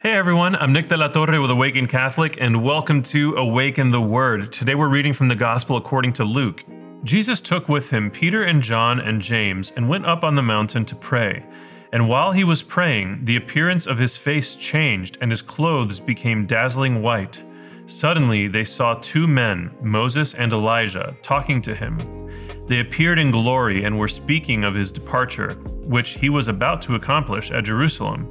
Hey everyone, I'm Nick de la Torre with Awaken Catholic, and welcome to Awaken the Word. Today we're reading from the Gospel according to Luke. Jesus took with him Peter and John and James and went up on the mountain to pray. And while he was praying, the appearance of his face changed, and his clothes became dazzling white. Suddenly they saw two men, Moses and Elijah, talking to him. They appeared in glory and were speaking of his departure, which he was about to accomplish at Jerusalem.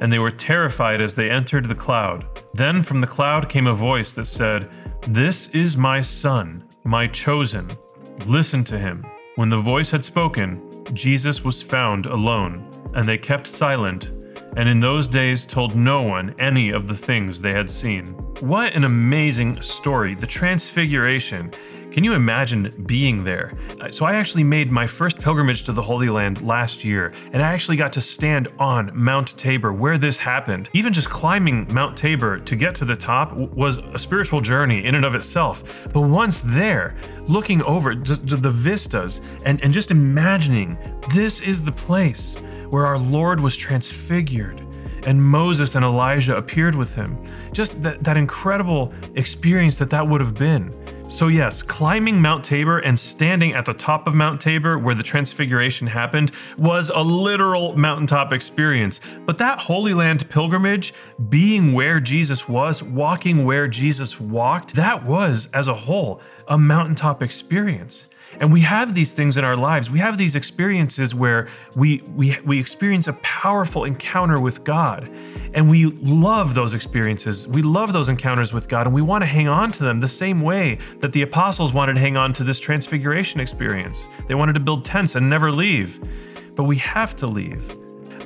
and they were terrified as they entered the cloud. Then from the cloud came a voice that said, This is my son, my chosen. Listen to him. When the voice had spoken, Jesus was found alone, and they kept silent, and in those days told no one any of the things they had seen. What an amazing story! The Transfiguration can you imagine being there? Uh, so, I actually made my first pilgrimage to the Holy Land last year, and I actually got to stand on Mount Tabor where this happened. Even just climbing Mount Tabor to get to the top was a spiritual journey in and of itself. But once there, looking over the vistas and, and just imagining this is the place where our Lord was transfigured and Moses and Elijah appeared with him. Just that, that incredible experience that that would have been. So, yes, climbing Mount Tabor and standing at the top of Mount Tabor where the transfiguration happened was a literal mountaintop experience. But that Holy Land pilgrimage, being where Jesus was, walking where Jesus walked, that was, as a whole, a mountaintop experience. And we have these things in our lives. We have these experiences where we, we, we experience a powerful encounter with God. And we love those experiences. We love those encounters with God, and we want to hang on to them the same way that the apostles wanted to hang on to this transfiguration experience. They wanted to build tents and never leave. But we have to leave.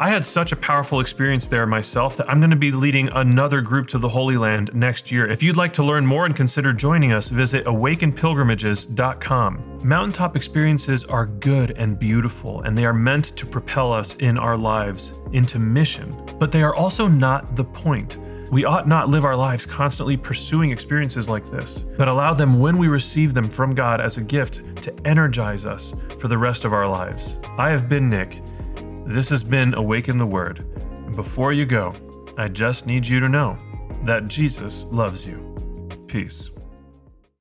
I had such a powerful experience there myself that I'm going to be leading another group to the Holy Land next year. If you'd like to learn more and consider joining us, visit awakenpilgrimages.com. Mountaintop experiences are good and beautiful, and they are meant to propel us in our lives into mission. But they are also not the point. We ought not live our lives constantly pursuing experiences like this, but allow them when we receive them from God as a gift to energize us for the rest of our lives. I have been Nick this has been Awaken the Word. Before you go, I just need you to know that Jesus loves you. Peace.